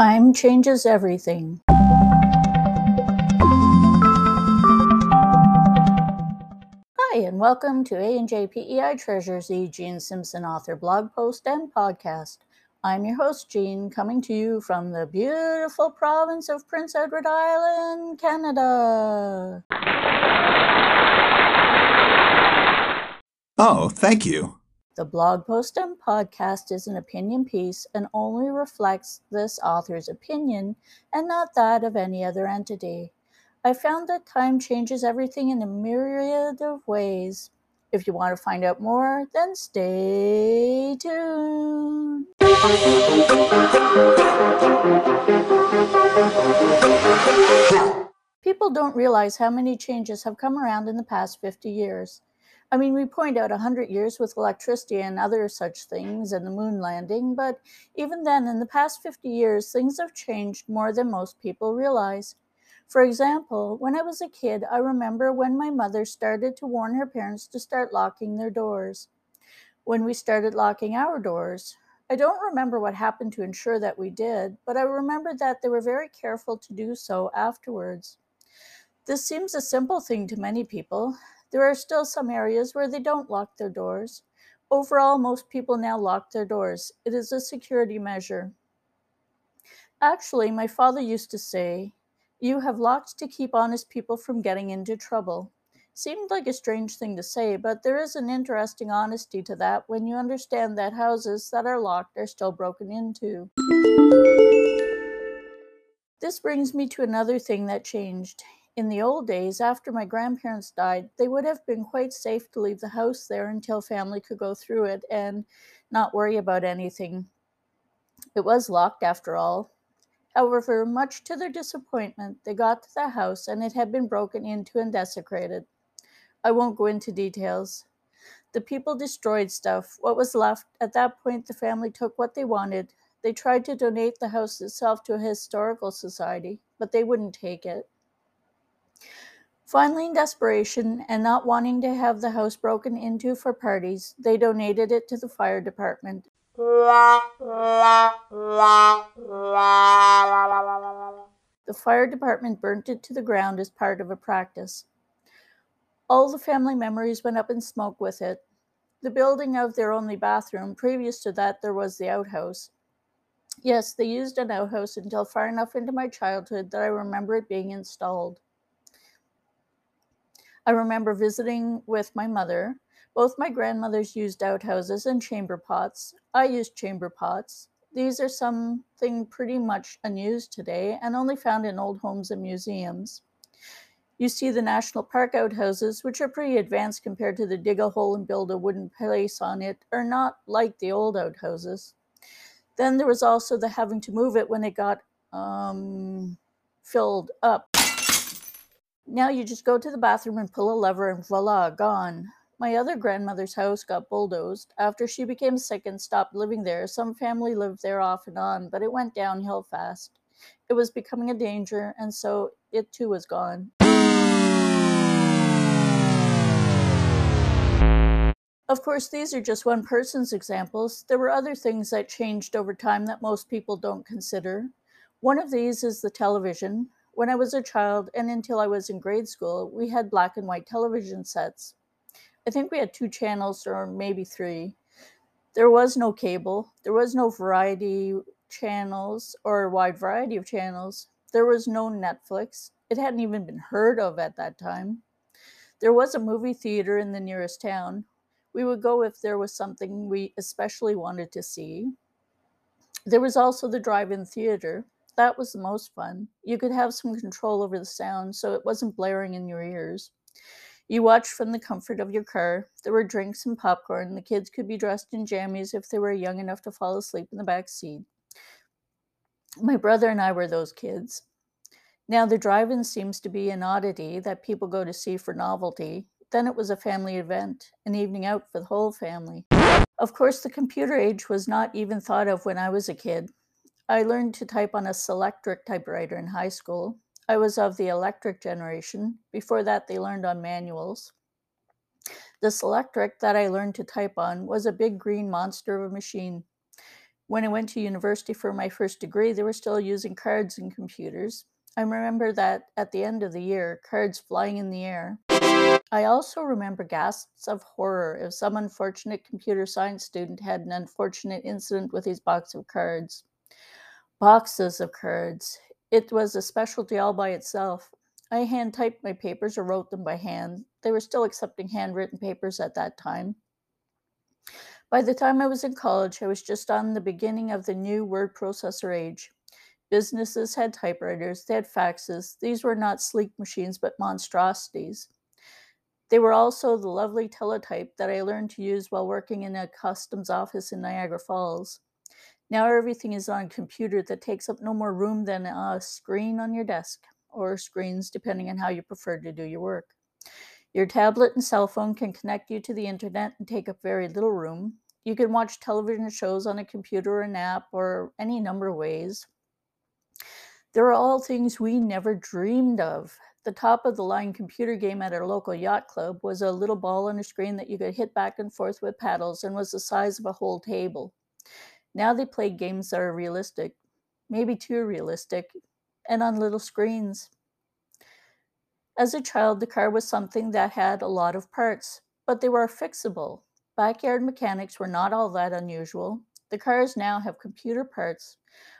Time changes everything. Hi, and welcome to A&J PEI Treasures, E. Jean Simpson author blog post and podcast. I'm your host, Jean, coming to you from the beautiful province of Prince Edward Island, Canada. Oh, thank you. The blog post and podcast is an opinion piece and only reflects this author's opinion and not that of any other entity. I found that time changes everything in a myriad of ways. If you want to find out more, then stay tuned. People don't realize how many changes have come around in the past 50 years. I mean, we point out 100 years with electricity and other such things and the moon landing, but even then, in the past 50 years, things have changed more than most people realize. For example, when I was a kid, I remember when my mother started to warn her parents to start locking their doors. When we started locking our doors, I don't remember what happened to ensure that we did, but I remember that they were very careful to do so afterwards. This seems a simple thing to many people, there are still some areas where they don't lock their doors. Overall, most people now lock their doors. It is a security measure. Actually, my father used to say, You have locked to keep honest people from getting into trouble. Seemed like a strange thing to say, but there is an interesting honesty to that when you understand that houses that are locked are still broken into. This brings me to another thing that changed. In the old days, after my grandparents died, they would have been quite safe to leave the house there until family could go through it and not worry about anything. It was locked after all. However, much to their disappointment, they got to the house and it had been broken into and desecrated. I won't go into details. The people destroyed stuff. What was left, at that point, the family took what they wanted. They tried to donate the house itself to a historical society, but they wouldn't take it. Finally, in desperation and not wanting to have the house broken into for parties, they donated it to the fire department. The fire department burnt it to the ground as part of a practice. All the family memories went up in smoke with it. The building of their only bathroom, previous to that, there was the outhouse. Yes, they used an outhouse until far enough into my childhood that I remember it being installed. I remember visiting with my mother. Both my grandmothers used outhouses and chamber pots. I used chamber pots. These are something pretty much unused today and only found in old homes and museums. You see the national park outhouses, which are pretty advanced compared to the dig a hole and build a wooden place on it, are not like the old outhouses. Then there was also the having to move it when it got um, filled up. Now you just go to the bathroom and pull a lever and voila, gone. My other grandmother's house got bulldozed. After she became sick and stopped living there, some family lived there off and on, but it went downhill fast. It was becoming a danger, and so it too was gone. Of course, these are just one person's examples. There were other things that changed over time that most people don't consider. One of these is the television. When I was a child and until I was in grade school, we had black and white television sets. I think we had two channels or maybe three. There was no cable, there was no variety channels or a wide variety of channels. There was no Netflix. It hadn't even been heard of at that time. There was a movie theater in the nearest town. We would go if there was something we especially wanted to see. There was also the drive in theater. That was the most fun. You could have some control over the sound so it wasn't blaring in your ears. You watched from the comfort of your car. There were drinks and popcorn. The kids could be dressed in jammies if they were young enough to fall asleep in the back seat. My brother and I were those kids. Now, the drive in seems to be an oddity that people go to see for novelty. Then it was a family event, an evening out for the whole family. Of course, the computer age was not even thought of when I was a kid. I learned to type on a Selectric typewriter in high school. I was of the electric generation. Before that, they learned on manuals. The Selectric that I learned to type on was a big green monster of a machine. When I went to university for my first degree, they were still using cards and computers. I remember that at the end of the year, cards flying in the air. I also remember gasps of horror if some unfortunate computer science student had an unfortunate incident with his box of cards. Boxes of cards. It was a specialty all by itself. I hand typed my papers or wrote them by hand. They were still accepting handwritten papers at that time. By the time I was in college, I was just on the beginning of the new word processor age. Businesses had typewriters, they had faxes. These were not sleek machines, but monstrosities. They were also the lovely teletype that I learned to use while working in a customs office in Niagara Falls. Now everything is on a computer that takes up no more room than a screen on your desk, or screens, depending on how you prefer to do your work. Your tablet and cell phone can connect you to the internet and take up very little room. You can watch television shows on a computer or an app or any number of ways. There are all things we never dreamed of. The top of the line computer game at our local yacht club was a little ball on a screen that you could hit back and forth with paddles and was the size of a whole table. Now they play games that are realistic, maybe too realistic, and on little screens. As a child, the car was something that had a lot of parts, but they were fixable. Backyard mechanics were not all that unusual. The cars now have computer parts.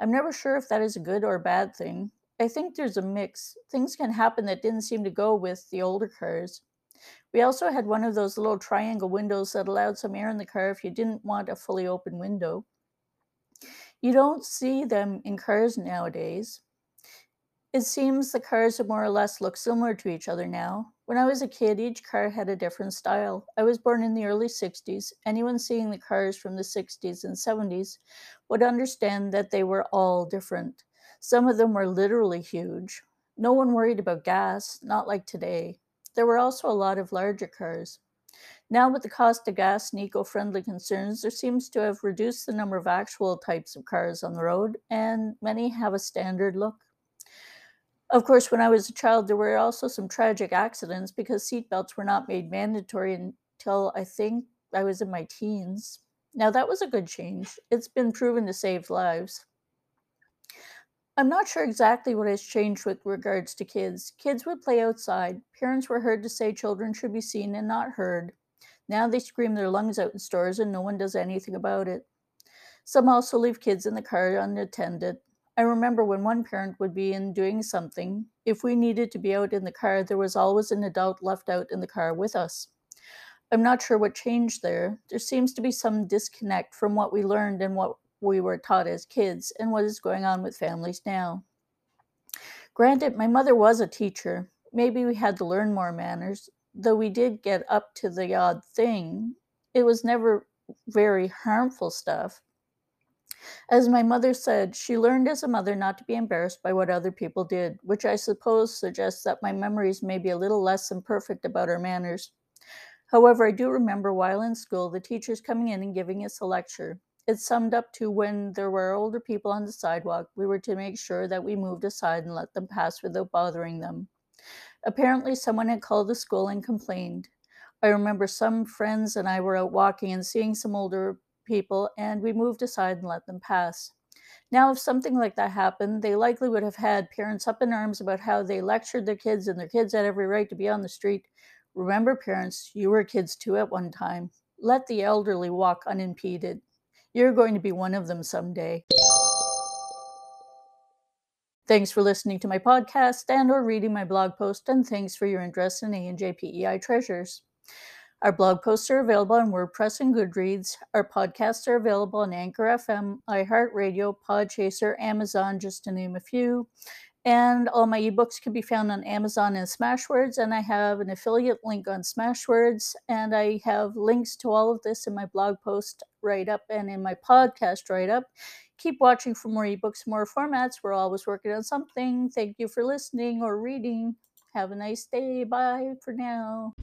I'm never sure if that is a good or a bad thing. I think there's a mix. Things can happen that didn't seem to go with the older cars. We also had one of those little triangle windows that allowed some air in the car if you didn't want a fully open window. You don't see them in cars nowadays. It seems the cars more or less look similar to each other now. When I was a kid, each car had a different style. I was born in the early 60s. Anyone seeing the cars from the 60s and 70s would understand that they were all different. Some of them were literally huge. No one worried about gas, not like today. There were also a lot of larger cars. Now, with the cost of gas and eco friendly concerns, there seems to have reduced the number of actual types of cars on the road, and many have a standard look. Of course, when I was a child, there were also some tragic accidents because seatbelts were not made mandatory until I think I was in my teens. Now, that was a good change. It's been proven to save lives. I'm not sure exactly what has changed with regards to kids. Kids would play outside. Parents were heard to say children should be seen and not heard. Now they scream their lungs out in stores and no one does anything about it. Some also leave kids in the car unattended. I remember when one parent would be in doing something, if we needed to be out in the car, there was always an adult left out in the car with us. I'm not sure what changed there. There seems to be some disconnect from what we learned and what we were taught as kids and what is going on with families now. Granted, my mother was a teacher. Maybe we had to learn more manners, though we did get up to the odd thing. It was never very harmful stuff. As my mother said, she learned as a mother not to be embarrassed by what other people did, which I suppose suggests that my memories may be a little less imperfect about her manners. However, I do remember while in school the teachers coming in and giving us a lecture. It summed up to when there were older people on the sidewalk, we were to make sure that we moved aside and let them pass without bothering them. Apparently, someone had called the school and complained. I remember some friends and I were out walking and seeing some older people and we moved aside and let them pass. Now, if something like that happened, they likely would have had parents up in arms about how they lectured their kids and their kids had every right to be on the street. Remember, parents, you were kids too at one time. Let the elderly walk unimpeded. You're going to be one of them someday. Thanks for listening to my podcast and or reading my blog post and thanks for your interest in A&J treasures. Our blog posts are available on WordPress and Goodreads. Our podcasts are available on Anchor FM, iHeartRadio, Podchaser, Amazon, just to name a few. And all my ebooks can be found on Amazon and Smashwords. And I have an affiliate link on Smashwords. And I have links to all of this in my blog post write up and in my podcast write up. Keep watching for more ebooks, more formats. We're always working on something. Thank you for listening or reading. Have a nice day. Bye for now.